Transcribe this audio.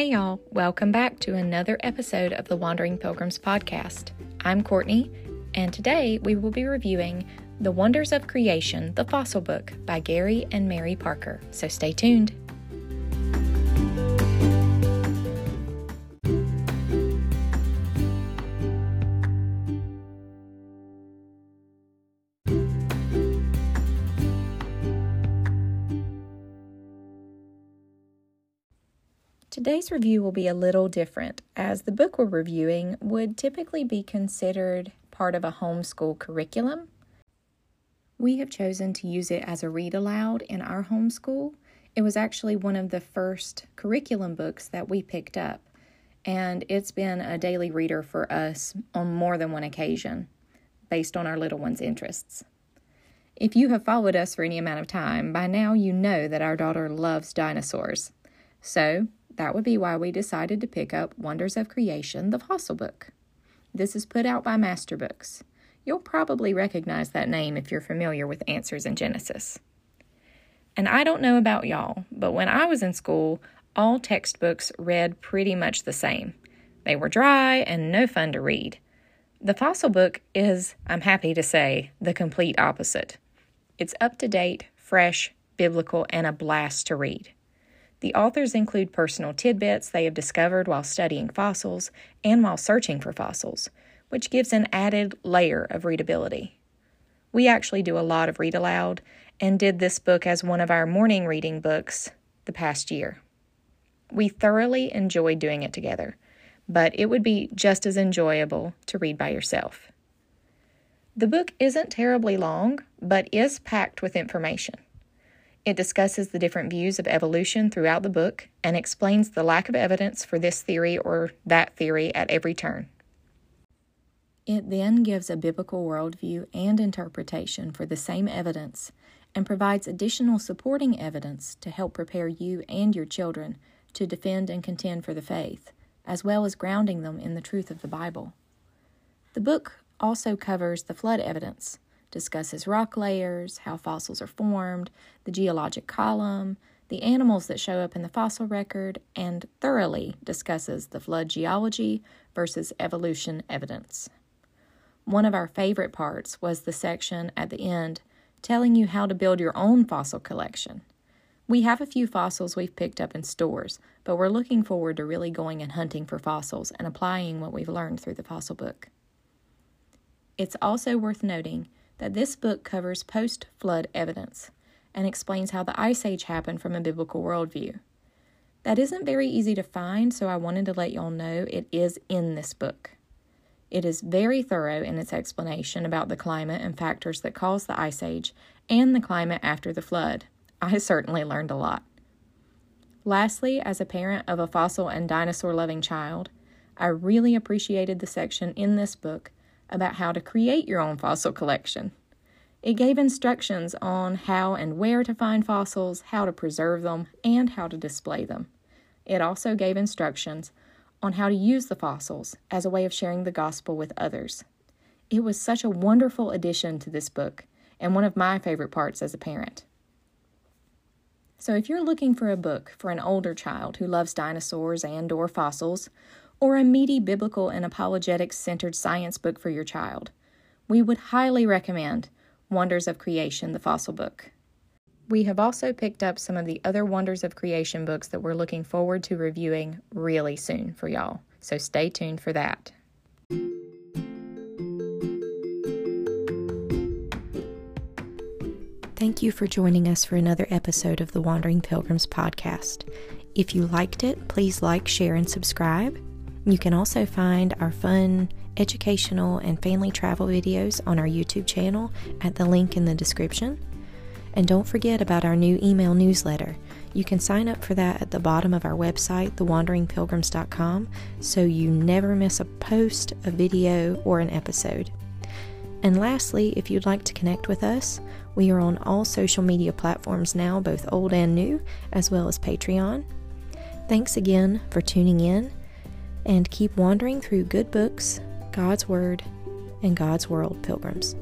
Hey, y'all. Welcome back to another episode of the Wandering Pilgrims podcast. I'm Courtney, and today we will be reviewing The Wonders of Creation, the Fossil Book by Gary and Mary Parker. So stay tuned. Today's review will be a little different, as the book we're reviewing would typically be considered part of a homeschool curriculum. We have chosen to use it as a read aloud in our homeschool. It was actually one of the first curriculum books that we picked up, and it's been a daily reader for us on more than one occasion, based on our little one's interests. If you have followed us for any amount of time, by now you know that our daughter loves dinosaurs. So, that would be why we decided to pick up Wonders of Creation, the fossil book. This is put out by Master Books. You'll probably recognize that name if you're familiar with Answers in Genesis. And I don't know about y'all, but when I was in school, all textbooks read pretty much the same. They were dry and no fun to read. The fossil book is, I'm happy to say, the complete opposite. It's up to date, fresh, biblical, and a blast to read. The authors include personal tidbits they have discovered while studying fossils and while searching for fossils, which gives an added layer of readability. We actually do a lot of read aloud and did this book as one of our morning reading books the past year. We thoroughly enjoyed doing it together, but it would be just as enjoyable to read by yourself. The book isn't terribly long, but is packed with information. It discusses the different views of evolution throughout the book and explains the lack of evidence for this theory or that theory at every turn. It then gives a biblical worldview and interpretation for the same evidence and provides additional supporting evidence to help prepare you and your children to defend and contend for the faith, as well as grounding them in the truth of the Bible. The book also covers the flood evidence discusses rock layers, how fossils are formed, the geologic column, the animals that show up in the fossil record, and thoroughly discusses the flood geology versus evolution evidence. One of our favorite parts was the section at the end telling you how to build your own fossil collection. We have a few fossils we've picked up in stores, but we're looking forward to really going and hunting for fossils and applying what we've learned through the fossil book. It's also worth noting that this book covers post flood evidence and explains how the Ice Age happened from a biblical worldview. That isn't very easy to find, so I wanted to let y'all know it is in this book. It is very thorough in its explanation about the climate and factors that caused the Ice Age and the climate after the flood. I certainly learned a lot. Lastly, as a parent of a fossil and dinosaur loving child, I really appreciated the section in this book about how to create your own fossil collection. It gave instructions on how and where to find fossils, how to preserve them, and how to display them. It also gave instructions on how to use the fossils as a way of sharing the gospel with others. It was such a wonderful addition to this book and one of my favorite parts as a parent. So if you're looking for a book for an older child who loves dinosaurs and or fossils, or a meaty biblical and apologetics centered science book for your child, we would highly recommend Wonders of Creation, the fossil book. We have also picked up some of the other Wonders of Creation books that we're looking forward to reviewing really soon for y'all, so stay tuned for that. Thank you for joining us for another episode of the Wandering Pilgrims podcast. If you liked it, please like, share, and subscribe. You can also find our fun, educational, and family travel videos on our YouTube channel at the link in the description. And don't forget about our new email newsletter. You can sign up for that at the bottom of our website, thewanderingpilgrims.com, so you never miss a post, a video, or an episode. And lastly, if you'd like to connect with us, we are on all social media platforms now, both old and new, as well as Patreon. Thanks again for tuning in and keep wandering through good books, God's Word, and God's world, pilgrims.